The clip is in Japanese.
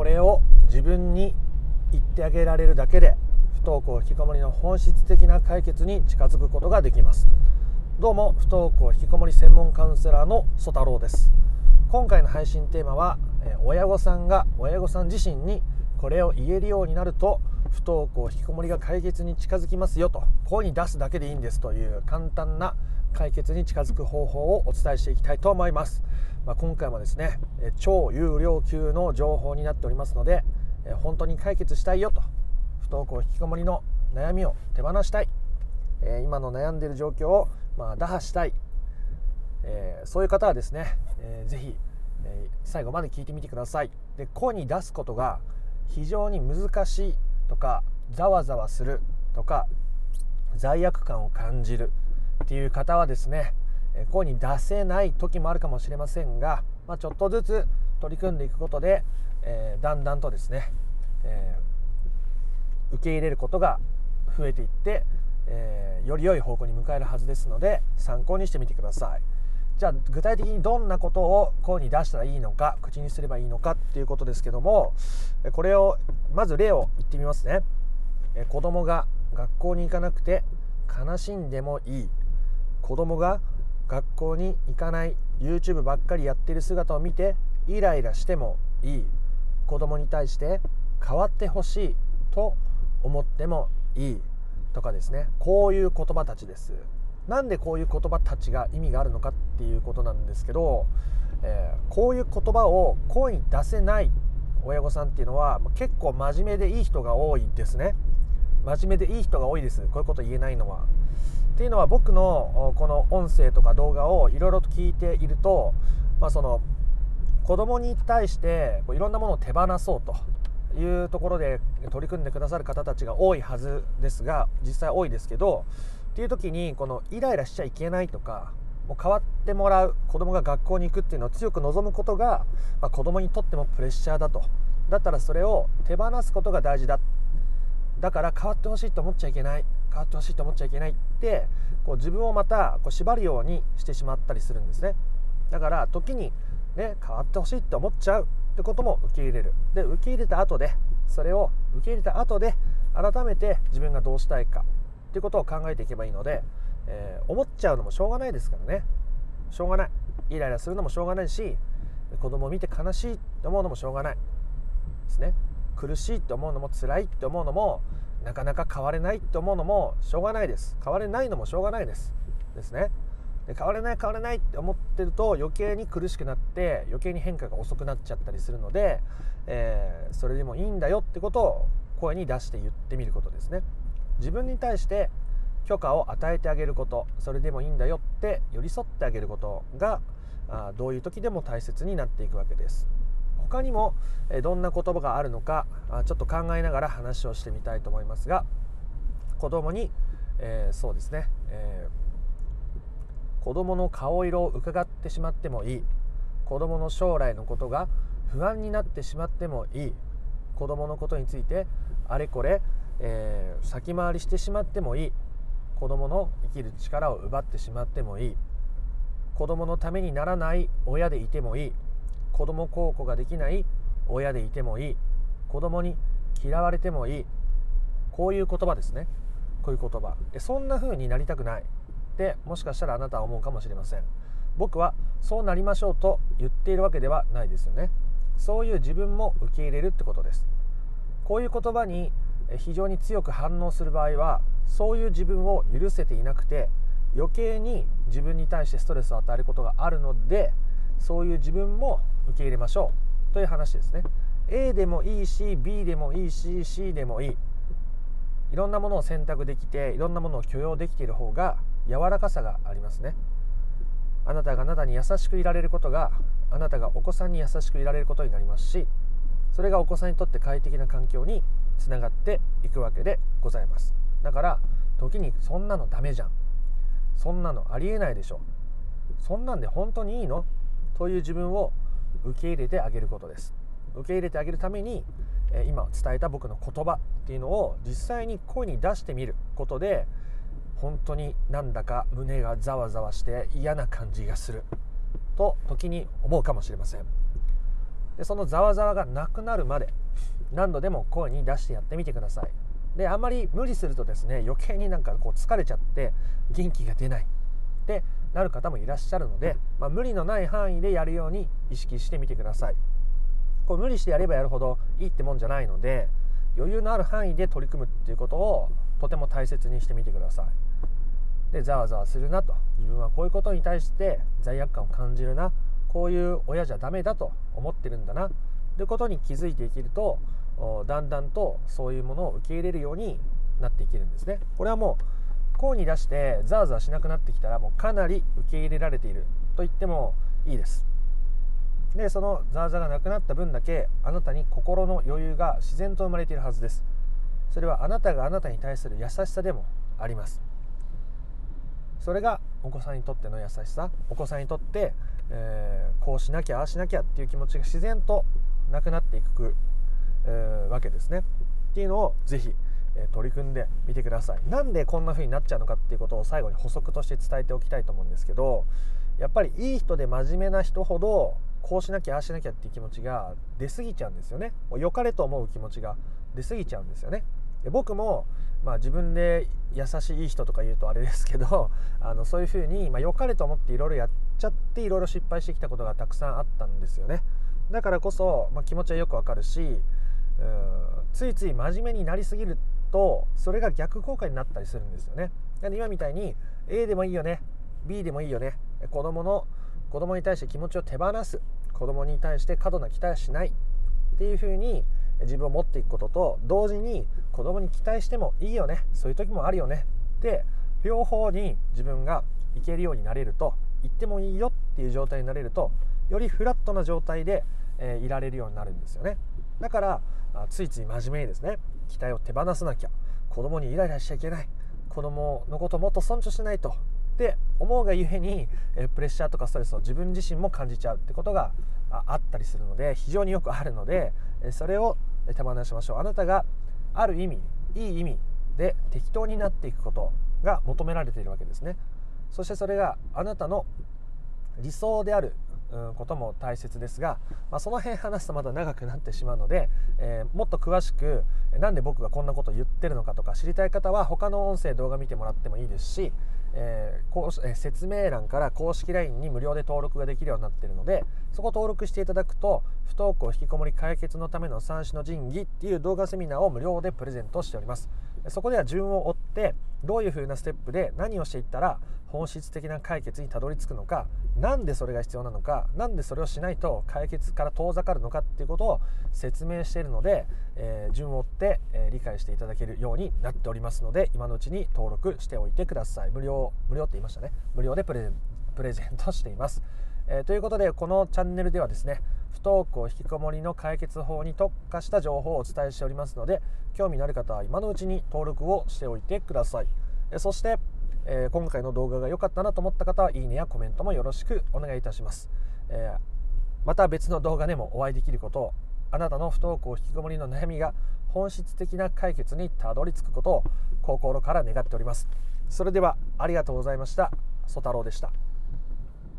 これを自分に言ってあげられるだけで不登校引きこもりの本質的な解決に近づくことができます。どうも不登校引きこもり専門カウンセラーの曽太郎です。今回の配信テーマは親御さんが親御さん自身にこれを言えるようになると不登校引きこもりが解決に近づきますよと声に出すだけでいいんですという簡単な解決に近づく方法をお伝えしていきたいと思います、まあ、今回もですね超有料級の情報になっておりますので本当に解決したいよと不登校引きこもりの悩みを手放したい今の悩んでいる状況をまあ打破したいそういう方はですね是非最後まで聞いてみてください。で声に出すことが非常に難しいとかざわざわするとか罪悪感を感じるっていう方はですね声に出せない時もあるかもしれませんが、まあ、ちょっとずつ取り組んでいくことで、えー、だんだんとですね、えー、受け入れることが増えていって、えー、より良い方向に向かえるはずですので参考にしてみてください。じゃあ具体的にどんなことを声に出したらいいのか口にすればいいのかっていうことですけどもこれをまず例を言ってみますね。子供が学校に行かなくて悲しんでもいい子供が学校に行かない YouTube ばっかりやってる姿を見てイライラしてもいい。子供に対して変わってほしいと思ってもいい。とかですね。こういう言葉たちです。なんでこういう言葉たちが意味があるのかっていうことなんですけど、えー、こういう言葉を声に出せない親御さんっていうのは結構真面目でいい人が多いですね。真面目でいい人が多いです。こういうこと言えないのは。っていうのは僕のこの音声とか動画をいろいろと聞いていると、まあ、その子供に対していろんなものを手放そうというところで取り組んでくださる方たちが多いはずですが実際多いですけどっていう時にこのイライラしちゃいけないとかもう変わってもらう子供が学校に行くっていうのを強く望むことが、まあ、子供にとってもプレッシャーだと。だったらそれを手放すことが大事だ。だから変わってほしいと思っちゃいけない。変わってほしいと思っちゃいけないってこう自分をまたこう縛るようにしてしまったりするんですね。だから時にね変わってほしいって思っちゃうってことも受け入れる。で受け入れた後でそれを受け入れた後で改めて自分がどうしたいかっていうことを考えていけばいいので、えー、思っちゃうのもしょうがないですからね。しょうがない。イライラするのもしょうがないし子供を見て悲しいって思うのもしょうがないですね。苦しいって思うのも辛いって思うのもなかなか変われないって思うのもしょうがないです。変われないのもしょうがないです。ですね。で変われない変われないって思ってると余計に苦しくなって余計に変化が遅くなっちゃったりするので、えー、それでもいいんだよってことを声に出して言ってみることですね。自分に対して許可を与えてあげることそれでもいいんだよって寄り添ってあげることがあどういう時でも大切になっていくわけです。他にもどんな言葉があるのかちょっと考えながら話をしてみたいと思いますが子供に、えー、そうですね、えー、子供の顔色を伺ってしまってもいい子供の将来のことが不安になってしまってもいい子供のことについてあれこれ、えー、先回りしてしまってもいい子供の生きる力を奪ってしまってもいい子供のためにならない親でいてもいい子供孝行ができない親でいてもいい子供に嫌われてもいいこういう言葉ですね。こういう言葉。そんな風になりたくない。ってもしかしたらあなたは思うかもしれません。僕はそうなりましょうと言っているわけではないですよね。そういう自分も受け入れるってことです。こういう言葉に非常に強く反応する場合はそういう自分を許せていなくて余計に自分に対してストレスを与えることがあるのでそういう自分も受け入れましょうという話ですね。A でもいいし B でもいいし C でもいい。いろんなものを選択できていろんなものを許容できている方が柔らかさがありますね。あなたがあなたに優しくいられることがあなたがお子さんに優しくいられることになりますしそれがお子さんにとって快適な環境につながっていくわけでございます。だから時にそんなのダメじゃん。そんなのありえないでしょ。そんなんで本当にいいの？という自分を受け入れてあげることです。受け入れてあげるために今伝えた僕の言葉っていうのを実際に声に出してみることで本当になんだか胸がざわざわして嫌な感じがする。と時に思うかもしれません。でそのざわざわがなくなるまで何度でも声に出してやってみてください。であんまり無理するとですね余計になんかこう疲れちゃって元気が出ない。ってなる方もいらっしゃるので、まあ、無理のない範囲でやるように意識してみてください。こう無理してやればやるほどいいってもんじゃないので余裕のある範囲で取り組むっていうことをとても大切にしてみてください。でざわざわするなと。自分はこういうことに対して罪悪感を感じるな。こういう親じゃダメだと思ってるんだな。ということに気づいていけるとだんだんとそういうものを受け入れるようになっていけるんですね。これはもう声に出してザーザーしなくなってきたらもうかなり受け入れられている。と言ってもいいです。でそのザーザーがなくなった分だけあなたに心の余裕が自然と生まれているはずです。それはあなたがあなたに対する優しさでもあります。それがお子さんにとっての優しさ。お子さんにとって、えー、こうしなきゃああしなきゃっていう気持ちが自然となくなっていく、えー、わけですね。っていうのをぜひ、取り組んでみてください。なんでこんな風になっちゃうのかっていうことを最後に補足として伝えておきたいと思うんですけどやっぱりいい人で真面目な人ほどこうしなきゃああしなきゃっていう気持ちが出過ぎちゃうんですよね。もう良かれと思う気持ちが出過ぎちゃうんですよね。で僕も、まあ、自分で優しいいい人とか言うとあれですけど あのそういうふうに、まあ、良かれと思っていろいろやっちゃっていろいろ失敗してきたことがたくさんあったんですよね。だからこそ、まあ、気持ちはよくわかるしついつい真面目になりすぎるとそれが逆効果になったりするんですよね。なんで今みたいに A でもいいよね B でもいいよね子供の子供に対して気持ちを手放す子供に対して過度な期待はしないっていうふうに自分を持っていくことと同時に子供に期待してもいいよねそういう時もあるよねで両方に自分がいけるようになれると言ってもいいよっていう状態になれるとよりフラットな状態で、え、いられるようになるんですよね。だからついつい真面目にですね。期待を手放さなきゃ。子供にイライラしちゃいけない。子供のこともっと尊重しないと。って思うがゆえにプレッシャーとかストレスを自分自身も感じちゃうってことがあったりするので非常によくあるのでそれを手放しましょう。あなたがある意味いい意味で適当になっていくことが求められているわけですね。そしてそれがあなたの理想であることも大切ですが、まあ、その辺話すとまだ長くなってしまうので、えー、もっと詳しく何で僕がこんなことを言ってるのかとか知りたい方は他の音声動画見てもらってもいいですし、えー、こうえー、説明欄から公式 LINE に無料で登録ができるようになっているのでそこ登録していただくと不登校引きこもり解決のための三種の神器っていう動画セミナーを無料でプレゼントしております。そこでは順を追ってどういう風なステップで何をしていったら本質的な解決にたどり着くのか何でそれが必要なのか何でそれをしないと解決から遠ざかるのかっていうことを説明しているので、えー、順を追って、えー、理解していただけるようになっておりますので今のうちに登録しておいてください。無料無料って言いましたね。無料でプレゼントしています、えー、ということでこのチャンネルではですね不登校引きこもりの解決法に特化した情報をお伝えしておりますので興味のある方は今のうちに登録をしておいてください、えそしてえー、今回の動画が良かったなと思った方はいいねやコメントもよろしくお願いいたします、え、また別の動画でもお会いできることをあなたの不登校引きこもりの悩みが本質的な解決にたどり着くことを心から願っております。それではありがとうございました。曽太郎でした。